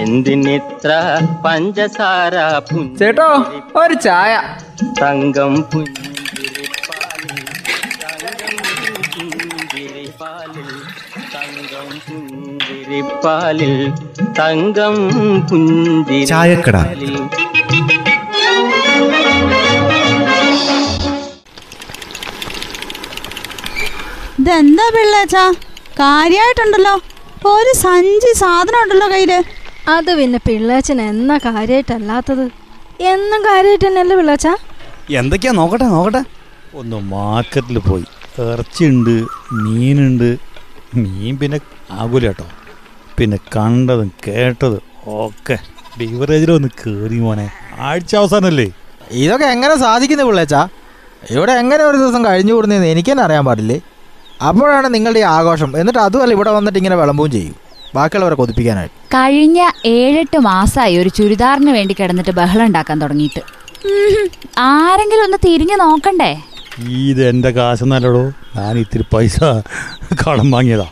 എന്തിനിത്ര പഞ്ചസാര പുഞ്ച ചേട്ടോ ഒരു ചായ. തങ്കം പുഞ്ചിരിപ്പാലിൽ തങ്കം പുഞ്ചിരിപ്പാലിൽ തങ്കം. പുഞ്ചിരിപ്പാലിൽ. ഇതെന്താ പിള്ളേച്ചാ? കാര്യായിട്ടുണ്ടല്ലോ. ഒരു സഞ്ചി സാധനം ഉണ്ടല്ലോ കയ്യിൽ. അത് പിന്നെ പിള്ളേച്ചൻ എന്നാ കാര്യമായിട്ടല്ലാത്തത് എന്നും കാര്യമായിട്ട് തന്നെയല്ലേ പിള്ളേച്ച? എന്തൊക്കെയാ? നോക്കട്ടെ നോക്കട്ടെ. ഒന്ന് മാർക്കറ്റിൽ പോയി. ഇറച്ചിയുണ്ട് മീനുണ്ട്. മീൻ പിന്നെ ആകൂല കേട്ടോ. പിന്നെ കണ്ടതും കേട്ടതും ഒക്കെ ബീവറേജിലൊന്ന് കയറി മോനെ. ആഴ്ച അവസാനല്ലേ? ഇതൊക്കെ എങ്ങനെ സാധിക്കുന്നു പിള്ളേച്ചാ? ഇവിടെ എങ്ങനെ ഒരു ദിവസം കഴിഞ്ഞു കൂടുന്നതെന്ന് എനിക്കെന്നെ അറിയാൻ പാടില്ലേ? അപ്പോഴാണ് നിങ്ങളുടെ ഈ ആഘോഷം. എന്നിട്ട് അതുമല്ല ഇവിടെ വന്നിട്ട് ഇങ്ങനെ വിളമ്പും ചെയ്യും. ബാക്കിയുള്ളവരെ കൊതിപ്പിക്കാനായിട്ട്. കഴിഞ്ഞ ഏഴെട്ട് മാസമായി ഒരു ചുരിദാറിന് വേണ്ടി കിടന്നിട്ട് ബഹളം ഉണ്ടാക്കാൻ തുടങ്ങിയിട്ട്. ആരെങ്കിലും ഒന്ന് തിരിഞ്ഞു നോക്കണ്ടേ? ഇത് എന്റെ കാശെന്നല്ലടോ. ഞാൻ ഇത്തിരി പൈസ കടം വാങ്ങിയതാ.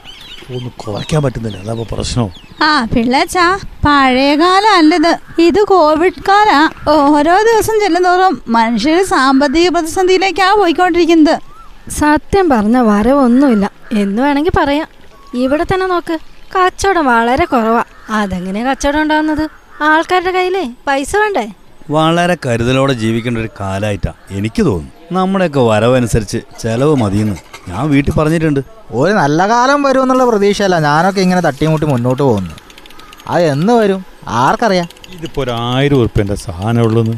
ഒന്ന് കുറയ്ക്കാൻ പറ്റുന്നില്ല. അതപ്പോൾ പ്രശ്നം. ആ പിള്ളേച്ചാ പഴയകാലം അല്ലത്. ഇത് കോവിഡ് കാലാ. ഓരോ ദിവസം ചെല്ലുന്തോറും മനുഷ്യർ സാമ്പത്തിക പ്രതിസന്ധിയിലേക്കാ പോയിക്കൊണ്ടിരിക്കുന്നത്. സത്യം പറഞ്ഞ വരവൊന്നുമില്ല. എന്ന് വേണമെങ്കിൽ പറയാം. ഇവിടെ തന്നെ നോക്ക്. കച്ചവടം വളരെ കുറവാ. അതെങ്ങനെയാ കച്ചവടം ഉണ്ടാവുന്നത്? ആൾക്കാരുടെ കയ്യിലേ പൈസ വേണ്ടേ? വളരെ കരുതലോടെ ജീവിക്കേണ്ട ഒരു കാലായിട്ടാ എനിക്ക് തോന്നുന്നു. നമ്മുടെയൊക്കെ വരവനുസരിച്ച് ചെലവ് മതിയെന്ന് ഞാൻ വീട്ടിൽ പറഞ്ഞിട്ടുണ്ട്. ഒരു നല്ല കാലം വരുമെന്നുള്ള പ്രതീക്ഷയല്ല ഞാനൊക്കെ ഇങ്ങനെ തട്ടിമുട്ടി മുന്നോട്ട് പോകുന്നു അത് എന്ന് വരും? ആർക്കറിയാം? ഇതിപ്പോ ഒരു ആയിരം ഉറുപ്പ്യന്റെ സാധനമുള്ളൂന്ന്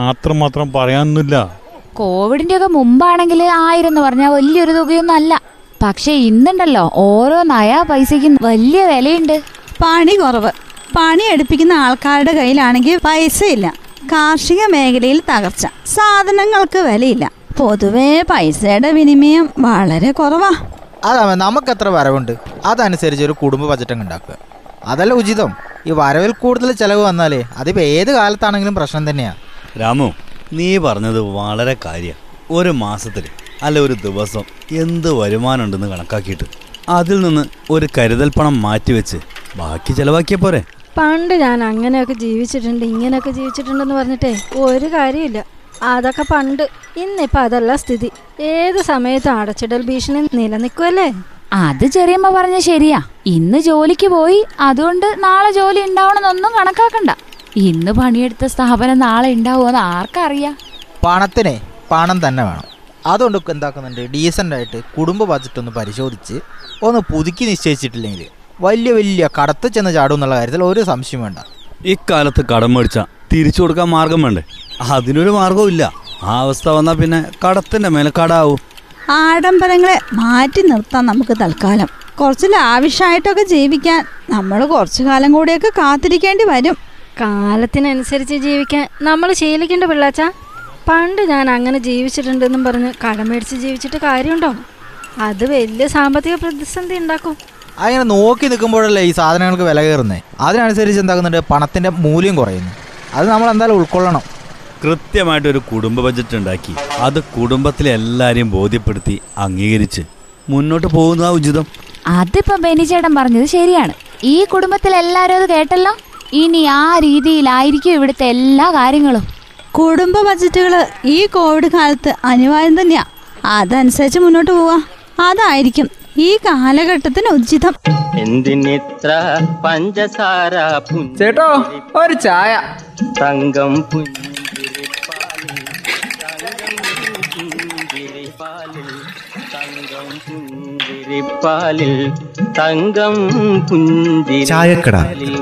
അത്രമാത്രം പറയാനൊന്നുമില്ല. കോവിഡിന്റെ ഒക്കെ മുമ്പാണെങ്കിൽ ആയിരം എന്ന് പറഞ്ഞാൽ വലിയൊരു തുകയൊന്നും അല്ല പക്ഷെ ഇന്നുണ്ടല്ലോ ഓരോ നയാ പൈസക്കും വലിയ വിലയുണ്ട്. പണി കുറവ്. പണി എടുപ്പിക്കുന്ന ആൾക്കാരുടെ കയ്യിലാണെങ്കിൽ പൈസയില്ല. കാർഷിക മേഖലയിൽ തകർച്ച. സാധനങ്ങൾക്ക് വിലയില്ല. പൊതുവേ പൈസയുടെ വിനിമയം വളരെ കുറവാ. അതാ നമുക്ക് എത്ര വരവുണ്ട്? അതനുസരിച്ച് ഒരു കുടുംബ ബജറ്റ് ഉണ്ടാക്കുക. അതല്ല ഉചിതം. ഈ വരവിൽ കൂടുതൽ ചെലവ് വന്നാലേ അതിപ്പോ ഏത് കാലത്താണെങ്കിലും പ്രശ്നം തന്നെയാ. രാമു നീ പറഞ്ഞത് വളരെ കാര്യ. ഒരു മാസത്തിൽ അല്ല ഒരു ദിവസം എന്ത് വരുമാനമുണ്ടെന്ന് കണക്കാക്കിയിട്ട്. അതിൽ നിന്ന് ഒരു കരുതൽ പണം മാറ്റിവെച്ച് ബാക്കി ചെലവാക്കിയ പോരെ. പണ്ട് ഞാൻ അങ്ങനെയൊക്കെ ജീവിച്ചിട്ടുണ്ട് ഇങ്ങനെയൊക്കെ ജീവിച്ചിട്ടുണ്ടെന്ന് പറഞ്ഞിട്ടേ ഒരു കാര്യമില്ല. അതൊക്കെ പണ്ട് ഇന്നിപ്പോൾ അതല്ല സ്ഥിതി. ഏത് സമയത്തും അടച്ചിടൽ ഭീഷണി നിലനിൽക്കുമല്ലേ അത് ചെറിയമ്മ പറഞ്ഞ ശരിയാ. ഇന്ന് ജോലിക്ക് പോയി അതുകൊണ്ട് നാളെ ജോലി ഉണ്ടാവണമെന്നൊന്നും കണക്കാക്കണ്ട. ഇന്ന് പണിയെടുത്ത സ്ഥാപനം നാളെ ഉണ്ടാവുമെന്ന് ആർക്കറിയാം? പണത്തിനെ പണം തന്നെ വേണം. അതുകൊണ്ട് എന്താക്കുന്നുണ്ട്? ഡീസന്റ് ആയിട്ട് കുടുംബ ബജറ്റ് ഒന്ന് പരിശോധിച്ച് ഒന്ന് പുതുക്കി നിശ്ചയിച്ചിട്ടില്ലെങ്കിൽ വലിയ വലിയ കടത്ത് ചെന്ന് ചാടും എന്നുള്ള കാര്യത്തിൽ ഒരു സംശയം വേണ്ട. ഇക്കാലത്ത് കടം മേടിച്ച തിരിച്ചു കൊടുക്കാൻ മാർഗം വേണ്ടേ? അതിനൊരു മാർഗവും ഇല്ല. ആ അവസ്ഥ വന്നാൽ പിന്നെ കടത്തിന്റെ മേലെ കടാവും. ആഡംബരങ്ങളെ മാറ്റി നിർത്താം നമുക്ക് തൽക്കാലം. കുറച്ച് ലാവിഷായിട്ടൊക്കെ ജീവിക്കാൻ നമ്മൾ കുറച്ചു കാലം കൂടിയൊക്കെ കാത്തിരിക്കേണ്ടി വരും. കാലത്തിനനുസരിച്ച് ജീവിക്കാൻ നമ്മൾ ശീലിക്കേണ്ട പിള്ളാച്ച പണ്ട് ഞാൻ അങ്ങനെ ജീവിച്ചിട്ടുണ്ടെന്നും പറഞ്ഞ് കടമേടിച്ച് ജീവിച്ചിട്ട് കാര്യമുണ്ടോ? അത് വലിയ സാമ്പത്തിക പ്രതിസന്ധി ഉണ്ടാക്കും. അങ്ങനെ നോക്കി നിൽക്കുമ്പോഴല്ലേ ഈ സാധനങ്ങൾക്ക് വില കയറുന്നത് അതിനനുസരിച്ച് എന്താക്കുന്നുണ്ട്? പണത്തിന്റെ മൂല്യം കുറയുന്നു. അത് നമ്മൾ എന്തായാലും ഉൾക്കൊള്ളണം. കൃത്യമായിട്ട് ഒരു കുടുംബ ബജറ്റ് ഉണ്ടാക്കി. അത് കുടുംബത്തിലെ എല്ലാരെയും ബോധ്യപ്പെടുത്തി അംഗീകരിച്ച് മുന്നോട്ട് പോകുന്നതാ ഉചിതം. അതിപ്പോ ബെനിച്ചേട്ടൻ പറഞ്ഞത് ശരിയാണ്. ഈ കുടുംബത്തിൽ എല്ലാരും അത് കേട്ടല്ലോ? ഇനി ആ രീതിയിലായിരിക്കും ഇവിടുത്തെ എല്ലാ കാര്യങ്ങളും. കുടുംബ ബജറ്റുകൾ ഈ കോവിഡ് കാലത്ത് അനിവാര്യം തന്നെയാ. അതനുസരിച്ച് മുന്നോട്ട് പോവാ. അതായിരിക്കും ഈ കാലഘട്ടത്തിന് ഉചിതം. എന്തിനിത്ര പഞ്ചസാര പുഞ്ച ചേട്ടോ ഒരു ചായ. തങ്കം പുഞ്ചിരിപ്പാലിൽ തങ്കം പുഞ്ചിരിപ്പാലിൽ തങ്കം പുഞ്ചിരിപ്പാലിൽ തങ്കം ചായക്കട. പുഞ്ചിരിപ്പാലിൽ